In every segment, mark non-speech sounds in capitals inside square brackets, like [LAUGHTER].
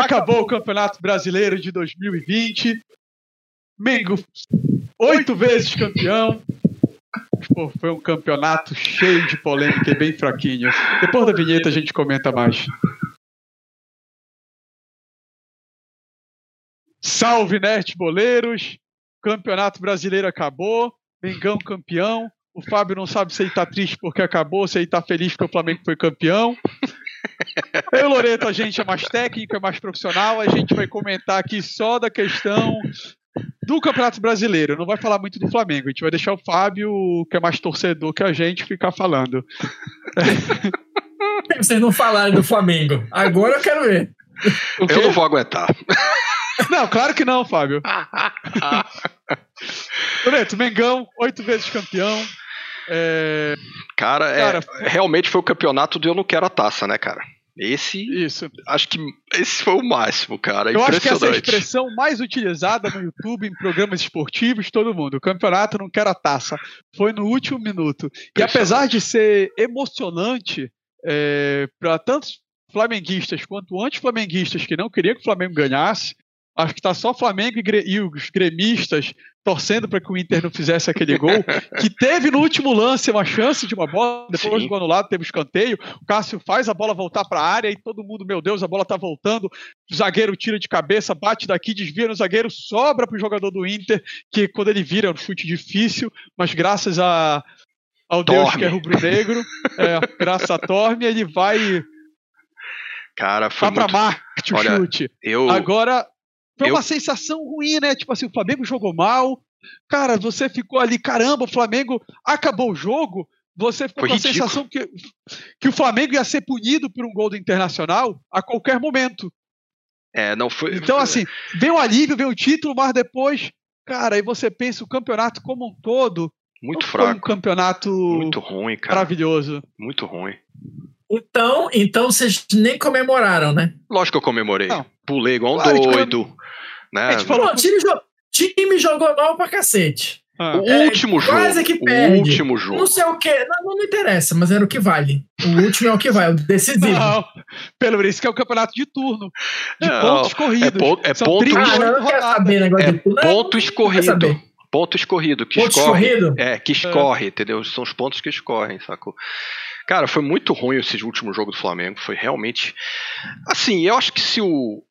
Acabou o Campeonato Brasileiro de 2020. Mengo, oito vezes campeão. Pô, foi um campeonato cheio de polêmica e bem fraquinho. Depois da vinheta a gente comenta mais. Salve, Nerd Boleiros! Campeonato Brasileiro acabou. Mengão campeão. O Fábio não sabe se ele tá triste porque acabou, se ele tá feliz porque o Flamengo foi campeão. Eu e Loreto, a gente é mais técnico, é mais profissional. A gente vai comentar aqui só da questão do Campeonato Brasileiro. Não vai falar muito do Flamengo. A gente vai deixar o Fábio, que é mais torcedor que a gente, ficar falando. Vocês não falaram do Flamengo. Agora eu quero ver. Eu não vou aguentar. Não, claro que não, Fábio. [LAUGHS] Loreto, Mengão, oito vezes campeão. É... Cara, cara é, realmente foi o campeonato do eu não quero a taça, né, cara? Esse. Isso. Acho que esse foi o máximo, cara. Eu acho que essa é a expressão mais utilizada no YouTube, em programas esportivos, todo mundo. O campeonato não quer a taça. Foi no último minuto. E apesar de ser emocionante é, para tantos flamenguistas quanto anti-flamenguistas que não queriam que o Flamengo ganhasse, Acho que está só Flamengo e, os gremistas torcendo para que o Inter não fizesse aquele gol. [LAUGHS] que teve no último lance uma chance de uma bola, depois Sim. do anulado teve o escanteio. O Cássio faz a bola voltar para a área e todo mundo, meu Deus, a bola está voltando. O zagueiro tira de cabeça, bate daqui, desvia no zagueiro, sobra para o jogador do Inter, que quando ele vira é um chute difícil, mas graças a, ao Torme. Deus que é rubro-negro, é, graças a Torme, ele vai. Cara, foi vai muito... pra marketing o chute. Eu... Agora, foi eu... uma sensação ruim, né? Tipo assim, o Flamengo jogou mal. Cara, você ficou ali, caramba, o Flamengo acabou o jogo. Você ficou Foi com a sensação que, que o Flamengo ia ser punido por um gol do Internacional a qualquer momento. É, não foi. Então, assim, vem o alívio, vem o título, mas depois, cara, aí você pensa o campeonato como um todo. Muito fraco. um campeonato muito ruim, cara. Maravilhoso. Muito ruim. Então, então vocês nem comemoraram, né? Lógico que eu comemorei. Não. Pulei igual um claro, doido. Né? A gente falou, o time, time jogou mal pra cacete. Ah. O é, último jogo. Quase que perde. O último jogo. Não sei o que. Não, não, interessa, mas era o que vale. O último é o que vale, o decisivo. Não, pelo isso que é o campeonato de turno. De não, pontos corridos. É, po é ponto, ah, não, não quero saber negócio é de turno. Ponto escorrido. Ponto escorrido. Que ponto escorre, escorrido? É, que escorre, é. entendeu? São os pontos que escorrem, sacou? Cara, foi muito ruim esse último jogo do Flamengo. Foi realmente. Assim, eu acho que se o.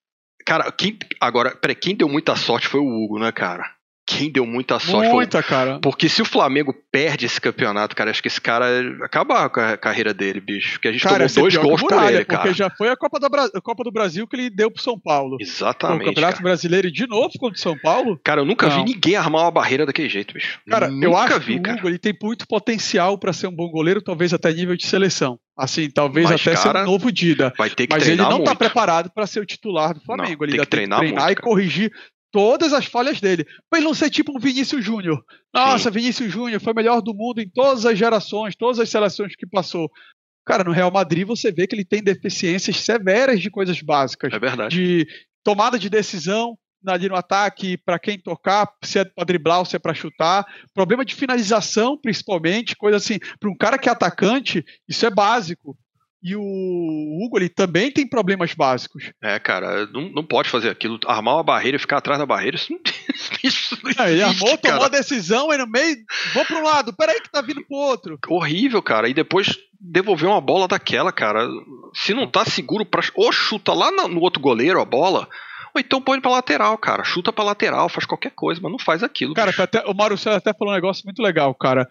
Cara, quem. Agora, peraí, quem deu muita sorte foi o Hugo, né, cara? Quem deu muita sorte Muita, foi... cara. Porque se o Flamengo perde esse campeonato, cara, acho que esse cara acaba com a carreira dele, bicho. Porque a gente cara, tomou dois gols por ele, cara. Porque já foi a Copa, Bra... a Copa do Brasil que ele deu pro São Paulo. Exatamente. O Campeonato cara. Brasileiro de novo contra o São Paulo. Cara, eu nunca Não. vi ninguém armar uma barreira daquele jeito, bicho. Cara, nunca eu acho vi, que o Hugo ele tem muito potencial para ser um bom goleiro, talvez até nível de seleção. Assim, talvez Mas, até cara, ser um novo Dida. Vai ter que Mas ele não está preparado para ser o titular do Flamengo. Não, ele tem que treinar, tem que treinar muito, e corrigir todas as falhas dele. Pra ele não ser tipo um Vinícius Júnior. Nossa, Sim. Vinícius Júnior foi o melhor do mundo em todas as gerações, todas as seleções que passou. Cara, no Real Madrid você vê que ele tem deficiências severas de coisas básicas. É verdade. De tomada de decisão ali no ataque, para quem tocar, se é para driblar ou se é para chutar. Problema de finalização, principalmente, coisa assim. Para um cara que é atacante, isso é básico. E o Hugo ele também tem problemas básicos. É, cara, não, não pode fazer aquilo. Armar uma barreira e ficar atrás da barreira, isso não, [LAUGHS] isso não existe, é, Ele armou, cara. tomou a decisão, aí no meio, vou para um lado, peraí que tá vindo pro outro. Horrível, cara. E depois devolver uma bola daquela, cara. Se não tá seguro, pra, ou chuta lá no, outro goleiro a bola, ou então põe pra lateral, cara. Chuta pra lateral, faz qualquer coisa, mas não faz aquilo. Cara, até, o César até falou um negócio muito legal, cara.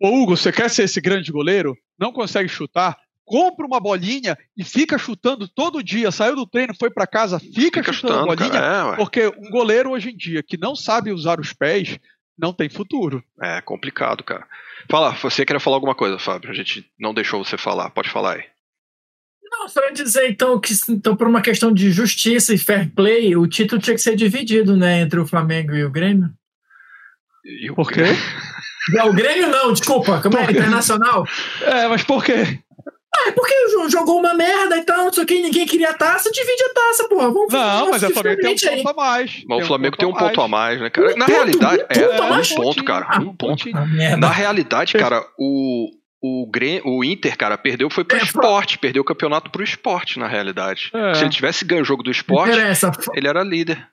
Ô Hugo, você quer ser esse grande goleiro? Não consegue chutar? Compra uma bolinha e fica chutando todo dia. Saiu do treino, foi para casa, fica, fica chutando, chutando bolinha. Cara, é, porque um goleiro hoje em dia que não sabe usar os pés não tem futuro. É complicado, cara. Fala, você queria falar alguma coisa, Fábio? A gente não deixou você falar. Pode falar aí. Não, só ia dizer então que então, por uma questão de justiça e fair play, o título tinha que ser dividido, né, entre o Flamengo e o Grêmio. E o por quê? Não, o Grêmio não, desculpa, como é internacional. É, mas por quê? Ah, é porque jogou uma merda e tal, não sei o que, ninguém queria a taça, divide a taça, porra. Vamos não, mas o Flamengo tem um ponto a mais. Mas o Flamengo tem um ponto a mais, né, cara? Na realidade, é, um ponto, cara. Um ponto. Na realidade, cara, o, o, o Inter, cara, perdeu foi pro é, esporte, perdeu o campeonato pro esporte, na realidade. É. Se ele tivesse ganho o jogo do esporte, ele era líder.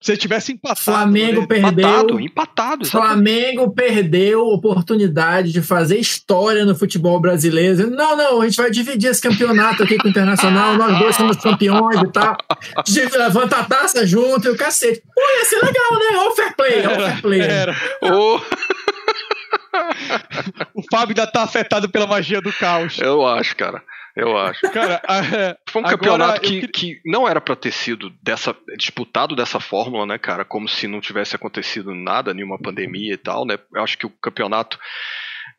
Se ele tivesse empatado. Flamengo né? perdeu. Empatado, empatado. Exatamente. Flamengo perdeu a oportunidade de fazer história no futebol brasileiro. Não, não, a gente vai dividir esse campeonato aqui com o Internacional, nós dois somos campeões e tal. A gente levanta a taça junto e o cacete. Pô, ia ser legal, né? Olha o fair play, olha o fair play. Era. Oh. [LAUGHS] o Fábio ainda tá afetado pela magia do caos. Eu acho, cara. Eu acho. Cara, é, foi um campeonato que, que... que não era para ter sido dessa, disputado dessa fórmula, né, cara? Como se não tivesse acontecido nada, nenhuma pandemia e tal, né? Eu acho que o campeonato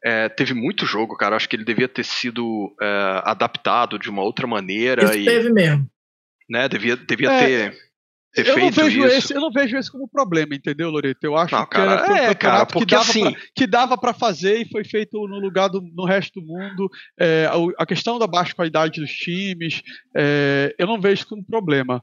é, teve muito jogo, cara. Eu acho que ele devia ter sido é, adaptado de uma outra maneira. Isso e, teve mesmo. Né, devia devia é, ter eu não vejo isso. Esse, eu não vejo esse como problema, entendeu, Loreto? Eu acho não, que era um é, cara, porque que dava, assim, pra, que dava para fazer e foi feito no lugar do no resto do mundo. É, a, a, questão da baixa qualidade dos times, é, eu não vejo como problema.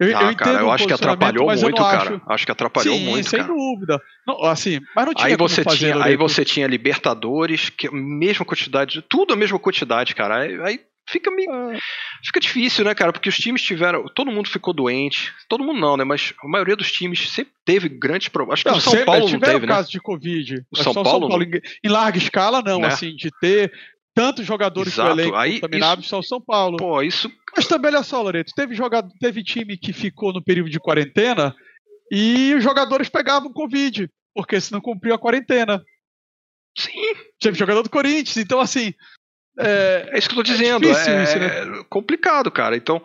Eu, ah, eu cara, eu acho que atrapalhou muito, cara. Acho... acho... que atrapalhou Sim, muito, sem cara. dúvida. Não, assim, mas não tinha aí você fazer, tinha, Aí você tinha Libertadores, que é mesma quantidade, tudo a mesma quantidade, cara. Aí, aí fica meio. Ah. Fica difícil, né, cara? Porque os times tiveram. Todo mundo ficou doente. Todo mundo não, né? Mas a maioria dos times sempre teve grandes problemas. Acho que não, o São Paulo não teve, né? caso de Covid. O São, Paulo, São Paulo, em larga escala, não, né? assim, de ter tantos jogadores Exato. do elenco Aí, contaminados, isso, só o São Paulo. Pô, isso. Mas também, olha só, Loreto, teve, jogador, teve time que ficou no período de quarentena e os jogadores pegavam Covid, porque se não cumpriu a quarentena. Sim. Teve jogador do Corinthians, então assim. É, é isso que eu tô dizendo. É, é, isso, né? complicado, cara. Então,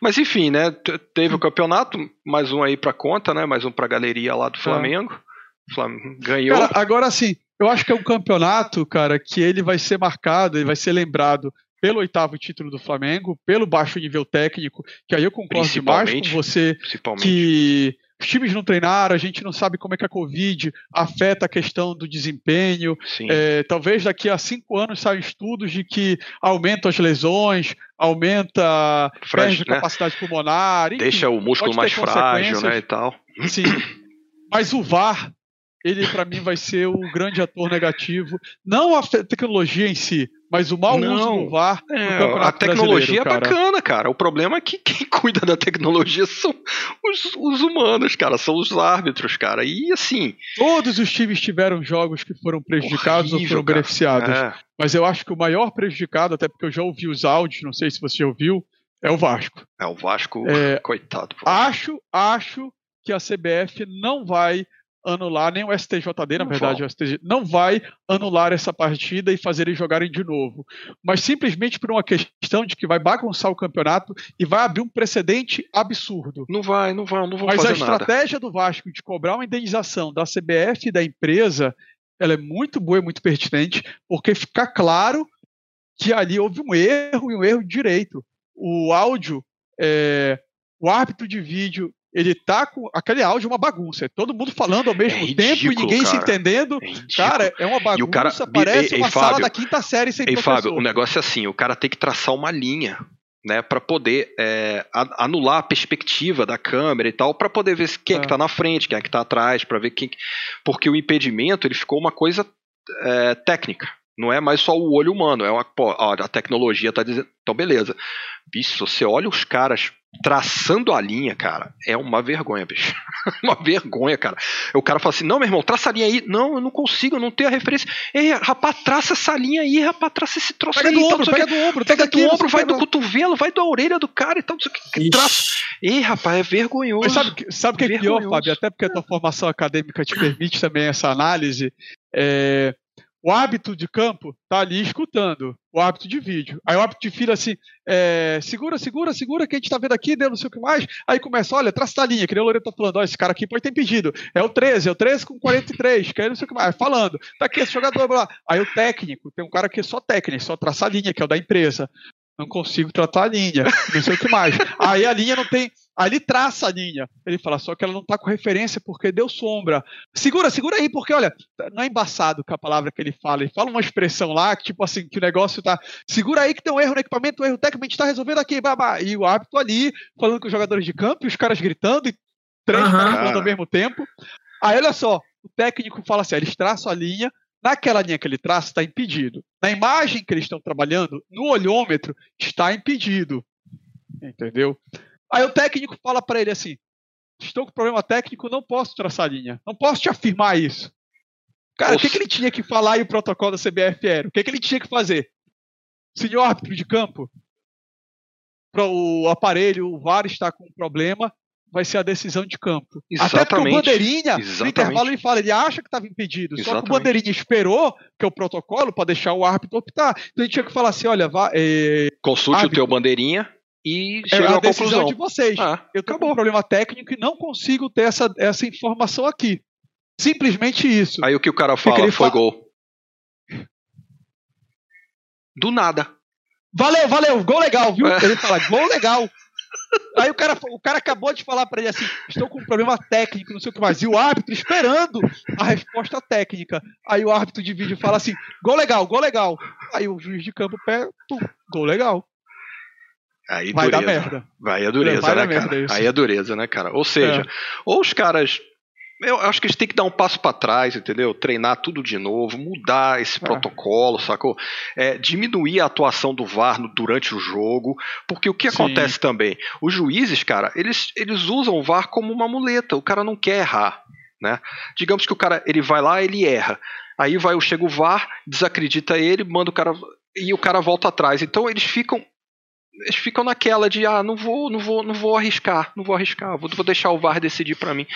mas enfim, né? Teve o campeonato, mais um aí pra conta, né? Mais um pra galeria lá do Flamengo. Ah. Flamengo ganhou. Cara, agora sim, eu acho que é um campeonato, cara, que ele vai ser marcado, ele vai ser lembrado pelo oitavo título do Flamengo, pelo baixo nível técnico, que aí eu concordo demais com você que os times não treinaram, a gente não sabe como é que a Covid afeta a questão do desempenho. É, talvez daqui a cinco anos saiam estudos de que aumenta as lesões, aumenta Frágil, né? capacidade pulmonar. Enfim, Deixa o músculo mais frágil, né, e tal. Sim. Mas o VAR, ele para mim vai ser o grande ator negativo. Não a tecnologia em si, mas o mau não, uso do VAR. É, a tecnologia é bacana, cara. O problema é que quem [LAUGHS] cuida da tecnologia são os, os, humanos, cara. São os árbitros, cara. E assim. Todos os times tiveram jogos que foram prejudicados horrível, ou foram cara. beneficiados. É. Mas eu acho que o maior prejudicado, até porque eu já ouvi os áudios, não sei se você ouviu, é o Vasco. É o Vasco, é, [LAUGHS] coitado. Acho, acho que a CBF não vai anular, nem o STJD, na não verdade, o STJ, não vai anular essa partida e fazer eles jogarem de novo. Mas simplesmente por uma questão de que vai bagunçar o campeonato e vai abrir um precedente absurdo. Não vai, não vai, não vão Mas fazer a estratégia do Vasco de cobrar uma indenização da CBF e da empresa, ela é muito boa e muito pertinente, porque fica claro que ali houve um erro e um erro de direito. O áudio, é, o árbitro de vídeo ele tá com aquele áudio uma bagunça. É todo mundo falando ao mesmo é ridículo, tempo e ninguém cara. se entendendo. É cara, é uma bagunça, cara, parece ei, uma Fábio, sala da quinta série sem ei, professor. Fábio, o negócio é assim, o cara tem que traçar uma linha, né, para poder é, anular a perspectiva da câmera e tal, para poder ver quem é. é que tá na frente, quem é que tá atrás, para ver quem, porque o impedimento ele ficou uma coisa é, técnica. Não é mais só o olho humano, é uma, pô, a tecnologia tá dizendo, então beleza. Bicho, você olha os caras traçando a linha, cara, é uma vergonha, bicho. [LAUGHS] uma vergonha, cara. O cara fala assim: não, meu irmão, traça a linha aí. Não, eu não consigo, eu não tenho a referência. Ei, rapaz, traça essa linha aí, rapaz, traça esse troço pega aí. Do ombro, pega do ombro, pega do ombro, vai do cotovelo, vai da orelha do cara e tal. Traça. Ei, rapaz, é vergonhoso. Mas sabe, sabe o que é pior, Fábio? Até porque a tua formação acadêmica te permite também essa análise. É, o hábito de campo tá ali escutando o hábito de vídeo. Aí o hábito de filho assim, é, segura, segura, segura, que a gente tá vendo aqui, deu não sei o que mais. Aí começa, olha, traça a linha, que nem o Loreto tá falando, ó, esse cara aqui pode ter impedido. É o 13, é o 13 com 43, que aí não sei o que mais. Falando, tá aqui esse jogador, blá. Aí o técnico, tem um cara que é só técnico, só traça a linha, que é o da empresa. Não consigo tratar a linha, não sei o que mais. Aí a linha não tem Ele traça a linha. Ele fala, só que ela não está com referência porque deu sombra. Segura, segura aí, porque olha, não é embaçado com a palavra que ele fala. Ele fala uma expressão lá que, tipo assim, que o negócio tá. Segura aí que tem um erro no equipamento, um erro técnico, a gente está resolvendo aqui, babá. E o árbitro ali, falando com os jogadores de campo, e os caras gritando, e três uhum. caras falando ao mesmo tempo. Aí olha só, o técnico fala assim: eles traçam a linha, naquela linha que ele traça está impedido. Na imagem que eles estão trabalhando, no olhômetro, está impedido. Entendeu? Aí o técnico fala para ele assim: estou com problema técnico, não posso traçar a linha. Não posso te afirmar isso. Cara, o que, que, ele tinha que falar e o protocolo da CBF era? O que, que ele tinha que fazer? Senhor árbitro de campo, o aparelho, o VAR está com um problema, vai ser a decisão de campo. Exatamente. Até porque o Bandeirinha, Exatamente. no intervalo, ele fala, ele acha que estava impedido. Exatamente. Só que o Bandeirinha esperou, que é o protocolo, para deixar o árbitro optar. Então gente tinha que falar assim: olha, vá, é, consulte árbitro, o teu Bandeirinha e chega é a, a decisão de vocês. Ah, eu com um problema técnico e não consigo ter essa, essa informação aqui. Simplesmente isso. Aí o que o cara fala foi fala... gol. Do nada. Valeu, valeu, gol legal, viu? É. Ele fala, gol legal. Aí o cara, o cara acabou de falar para ele assim: estou com um problema técnico, não sei o que mais. E o árbitro esperando a resposta técnica. Aí o árbitro de vídeo fala assim: gol legal, gol legal. Aí o juiz de campo pega, pum, gol legal. Aí vai dureza. dar merda. Vai a dureza, vai né, cara? Aí é dureza, né, cara? Ou seja, é. ou os caras eu acho que eles têm que dar um passo para trás, entendeu? Treinar tudo de novo, mudar esse é. protocolo, sacou? É, diminuir a atuação do VAR no, durante o jogo, porque o que Sim. acontece também? Os juízes, cara, eles, eles usam o VAR como uma muleta, o cara não quer errar, né? Digamos que o cara, ele vai lá, ele erra. Aí vai, chega o VAR, desacredita ele, manda o cara e o cara volta atrás. Então eles ficam eles ficam naquela de ah, não vou, não vou, não vou arriscar, não vou arriscar, vou, vou deixar o VAR decidir para mim.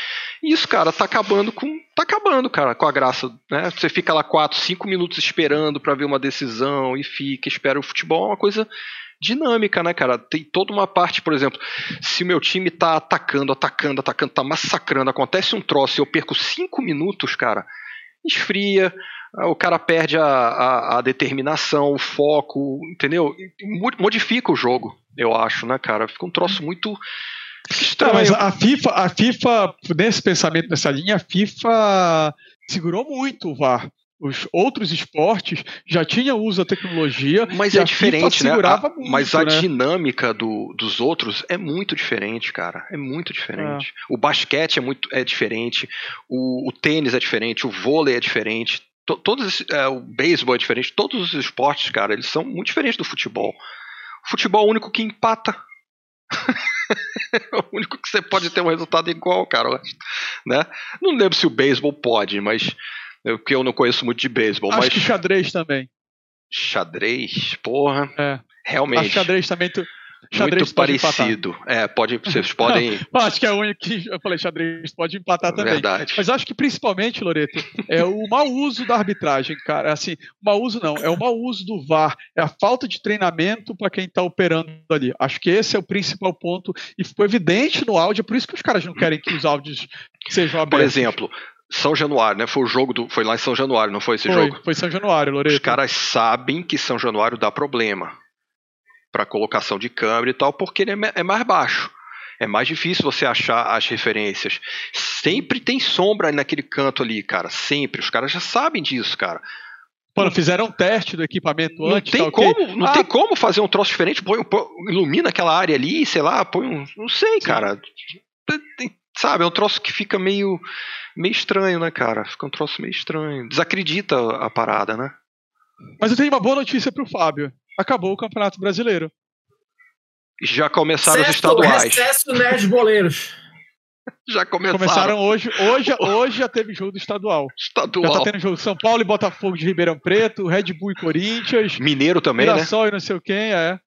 E isso, cara, tá acabando com, tá acabando, cara, com a graça, né? Você fica lá 4, 5 minutos esperando para ver uma decisão e fica, espera o futebol, é uma coisa dinâmica, né, cara? Tem toda uma parte, por exemplo, se o meu time tá atacando, atacando, atacando, tá massacrando, acontece um troço e eu perco 5 minutos, cara, esfria, o cara perde a, a, a, determinação, o foco, entendeu? Modifica o jogo, eu acho, né, cara? Fica um troço muito estranho. Não, mas a FIFA, a FIFA, nesse pensamento, nessa linha, a FIFA segurou muito o VAR. Os outros esportes já tinham uso da tecnologia. Mas é diferente, né? A, muito, mas a né? dinâmica do, dos outros é muito diferente, cara. É muito diferente. É. O basquete é muito é diferente. O, o tênis é diferente. O vôlei é diferente todos é, o beisebol é diferente, todos os esportes, cara, eles são muito diferentes do futebol. O futebol é o único que empata. é [LAUGHS] o único que você pode ter um resultado igual, cara. Né? Não lembro se o beisebol pode, mas porque eu não conheço muito de beisebol. Acho mas... que xadrez também. Xadrez, porra. É. Realmente. Acho que xadrez também tu, muito parecido. É, pode, [LAUGHS] vocês podem. acho que é o único que eu falei xadrez pode empatar também. Verdade. Mas acho que principalmente, Loreto, é o mau uso da arbitragem, cara. Assim, mau uso não, é o mau uso do VAR, é a falta de treinamento para quem está operando ali. Acho que esse é o principal ponto e ficou evidente no áudio, é por isso que os caras não querem que os áudios sejam abertos. Por exemplo, são Januário, né? Foi o jogo do. Foi lá em São Januário, não foi esse foi, jogo? Foi São Januário, Loreto. Os caras sabem que São Januário dá problema para colocação de câmera e tal, porque ele é, é mais baixo. É mais difícil você achar as referências. Sempre tem sombra naquele canto ali, cara. Sempre. Os caras já sabem disso, cara. Mano, fizeram um teste do equipamento não antes. Tem tá, como, okay? Não ah. tem como fazer um troço diferente. Põe, põe, ilumina aquela área ali, sei lá, põe um. Não sei, Sim. cara. Sabe, é um troço que fica meio, meio estranho, né, cara? Fica um troço meio estranho. Desacredita a parada, né? Mas eu tenho uma boa notícia pro Fábio acabou o Campeonato Brasileiro. Já começaram Certo, os estaduais. Recesso Nerd Boleiros. [LAUGHS] Já começaram. Começaram hoje. Hoje, hoje já teve jogo do estadual. Estadual. Já tá tendo jogo São Paulo e Botafogo de Ribeirão Preto, Red Bull e Corinthians. Mineiro também, Mirassol né? e não sei quem, é.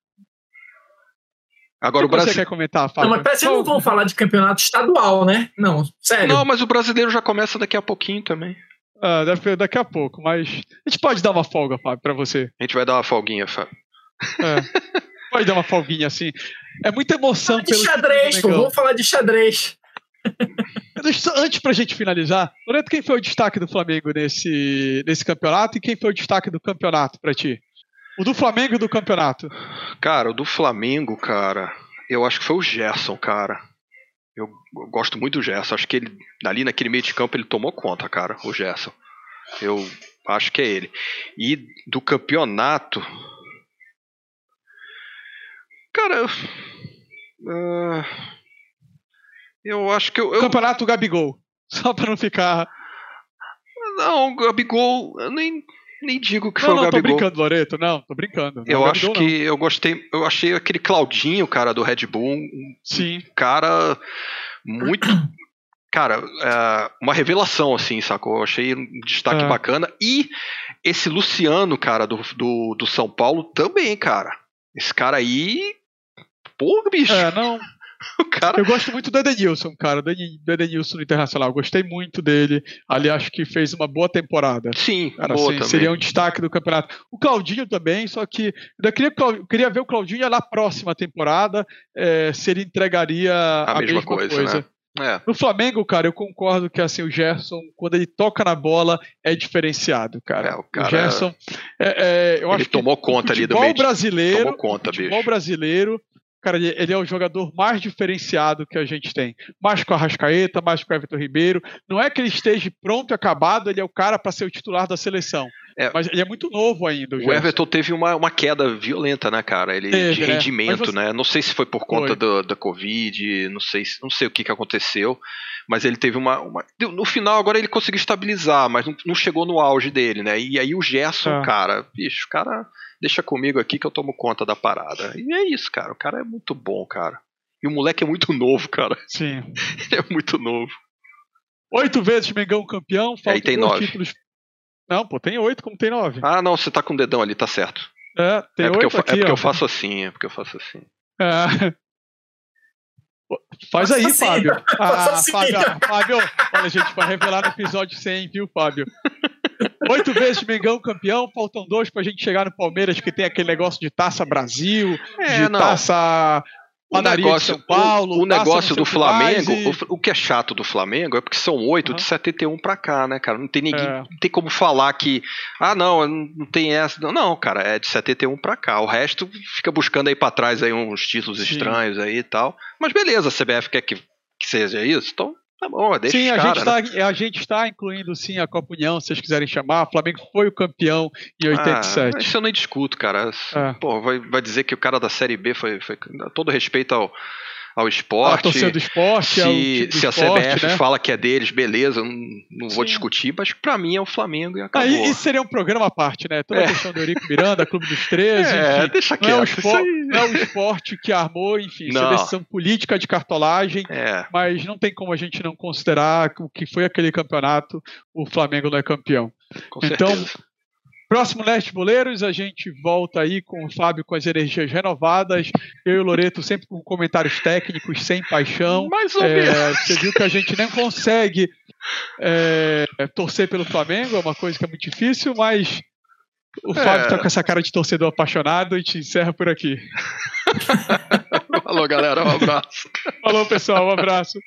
Agora o, Brasil. você quer comentar, Fábio? Não, mas parece que não vão falar de campeonato estadual, né? Não, sério. Não, mas o brasileiro já começa daqui a pouquinho também. Ah, deve, daqui a pouco, mas a gente pode dar uma folga, Fábio, pra você. A gente vai dar uma folguinha, Fábio. É. Pode dar uma folguinha assim. É muita emoção Fala de xadrez, pô, vamos falar de xadrez. Antes pra gente finalizar, Loreto, quem foi o destaque do Flamengo nesse, nesse campeonato e quem foi o destaque do campeonato pra ti? O do Flamengo e do campeonato? Cara, o do Flamengo, cara, eu acho que foi o Gerson, cara. Eu, gosto muito do Gerson. Acho que ele, ali naquele meio de campo, ele tomou conta, cara, o Gerson. Eu acho que é ele. E do campeonato, Cara, uh, eu acho que eu, eu... Campeonato Gabigol, [LAUGHS] só para não ficar. Não, Gabigol, eu nem, nem digo que não, foi não, o Gabigol. tô brincando, Loreto. Não, tô brincando. Não, eu acho Gabigol, que eu gostei, eu achei aquele Claudinho, cara, do Red Bull, um Sim. cara muito. Cara, é, uma revelação, assim, sacou? Eu achei um destaque É. bacana. E esse Luciano, cara, do, do, do São Paulo, também, cara. Esse cara aí. Pô, bicho. É, não. [LAUGHS] O cara. Eu gosto muito do Edenilson, cara. Do Eden- do Edenilson no Internacional. Eu Gostei muito dele. Ali acho que fez uma boa temporada. Sim, Cara, boa assim, seria um destaque do campeonato. O Claudinho também, só que eu queria, eu queria ver o Claudinho na próxima temporada é, se ele entregaria a, mesma mesma, coisa, coisa. né? É. No Flamengo, cara, eu concordo que assim, o Gerson, quando ele toca na bola, é diferenciado, cara. É, o cara- Gerson, é, é, eu Ele acho tomou que conta ali do meio brasileiro, tomou conta, futebol bicho. brasileiro, cara, ele, é o jogador mais diferenciado que a gente tem. Mais com a Rascaeta, mais com o Everton Ribeiro. Não é que ele esteja pronto e acabado, ele é o cara para ser o titular da seleção. É. Mas ele é muito novo ainda, o, O. Everton teve uma, uma queda violenta, né, cara? Ele Teve, de né? rendimento, você- né? Não sei se foi por conta Foi. do- da Covid, não sei, se- não sei o que, que aconteceu, mas ele teve uma, uma- No final, agora ele conseguiu estabilizar, mas não, não chegou no auge dele, né? E aí o Gerson, É. cara, bicho, o cara deixa comigo aqui que eu tomo conta da parada. E é isso, cara. O cara é muito bom, cara. E o moleque é muito novo, cara. Sim. [LAUGHS] Ele é muito novo. Oito vezes Mengão campeão, faltam tem dois nove. títulos. Não, pô, tem oito, como tem nove. Ah, não, você tá com o dedão ali, tá certo. É, tem é porque, eu, oito fa- aqui, é porque ó. eu faço assim, é porque eu faço assim. É. Faz aí, assim, Fábio. [LAUGHS] Ah, assim. Fábio, ah, Fábio, olha, a gente vai revelar no episódio 100, viu, Fábio? Oito vezes Mengão campeão, faltam dois pra gente chegar no Palmeiras, que tem aquele negócio de Taça Brasil, É, de não. Taça O negócio, São Paulo. o, o negócio do Flamengo, e- o, o que é chato do Flamengo é porque são oito Aham. de 71 pra cá, né, cara? Não tem ninguém, É. não tem como falar que, ah, não, não tem essa. Não, não, cara, é de 71 pra cá. O resto fica buscando aí pra trás aí uns títulos Sim. estranhos aí e tal. Mas beleza, a CBF quer que, que seja isso, então tá bom, deixa Sim, a cara, gente, né? tá, a gente está incluindo sim a Copa União, se vocês quiserem chamar. O Flamengo foi o campeão em 87. Ah, isso eu nem discuto, cara. É. Pô, vai, vai dizer que o cara da Série B foi. foi todo respeito ao, ao a esporte. torcida do esporte, é time se, do se a esporte, CBF né? fala que é deles, beleza, não, não vou Sim. discutir, mas pra mim é o Flamengo e Ah, acabou. e- isso seria um programa à parte, né? Toda a É. questão do Eurico Miranda, Clube dos 13, é, enfim. deixa Não é, o quieto. espo- isso aí- não é o esporte que armou, enfim, isso é Não. decisão política de cartolagem, É, mas não tem como a gente não considerar o que foi aquele campeonato, o Flamengo não é campeão. com Então, certeza. Próximo Leste Boleiros, a gente volta aí com o Fábio com as energias renovadas, eu e o Loreto sempre com comentários técnicos, sem paixão. Mais ou menos. É, você viu que a gente nem consegue é, torcer pelo Flamengo, é uma coisa que é muito difícil, mas o É. Fábio tá com essa cara de torcedor apaixonado e te encerra por aqui. [LAUGHS] Falou, galera. Um abraço. Falou, pessoal, um abraço.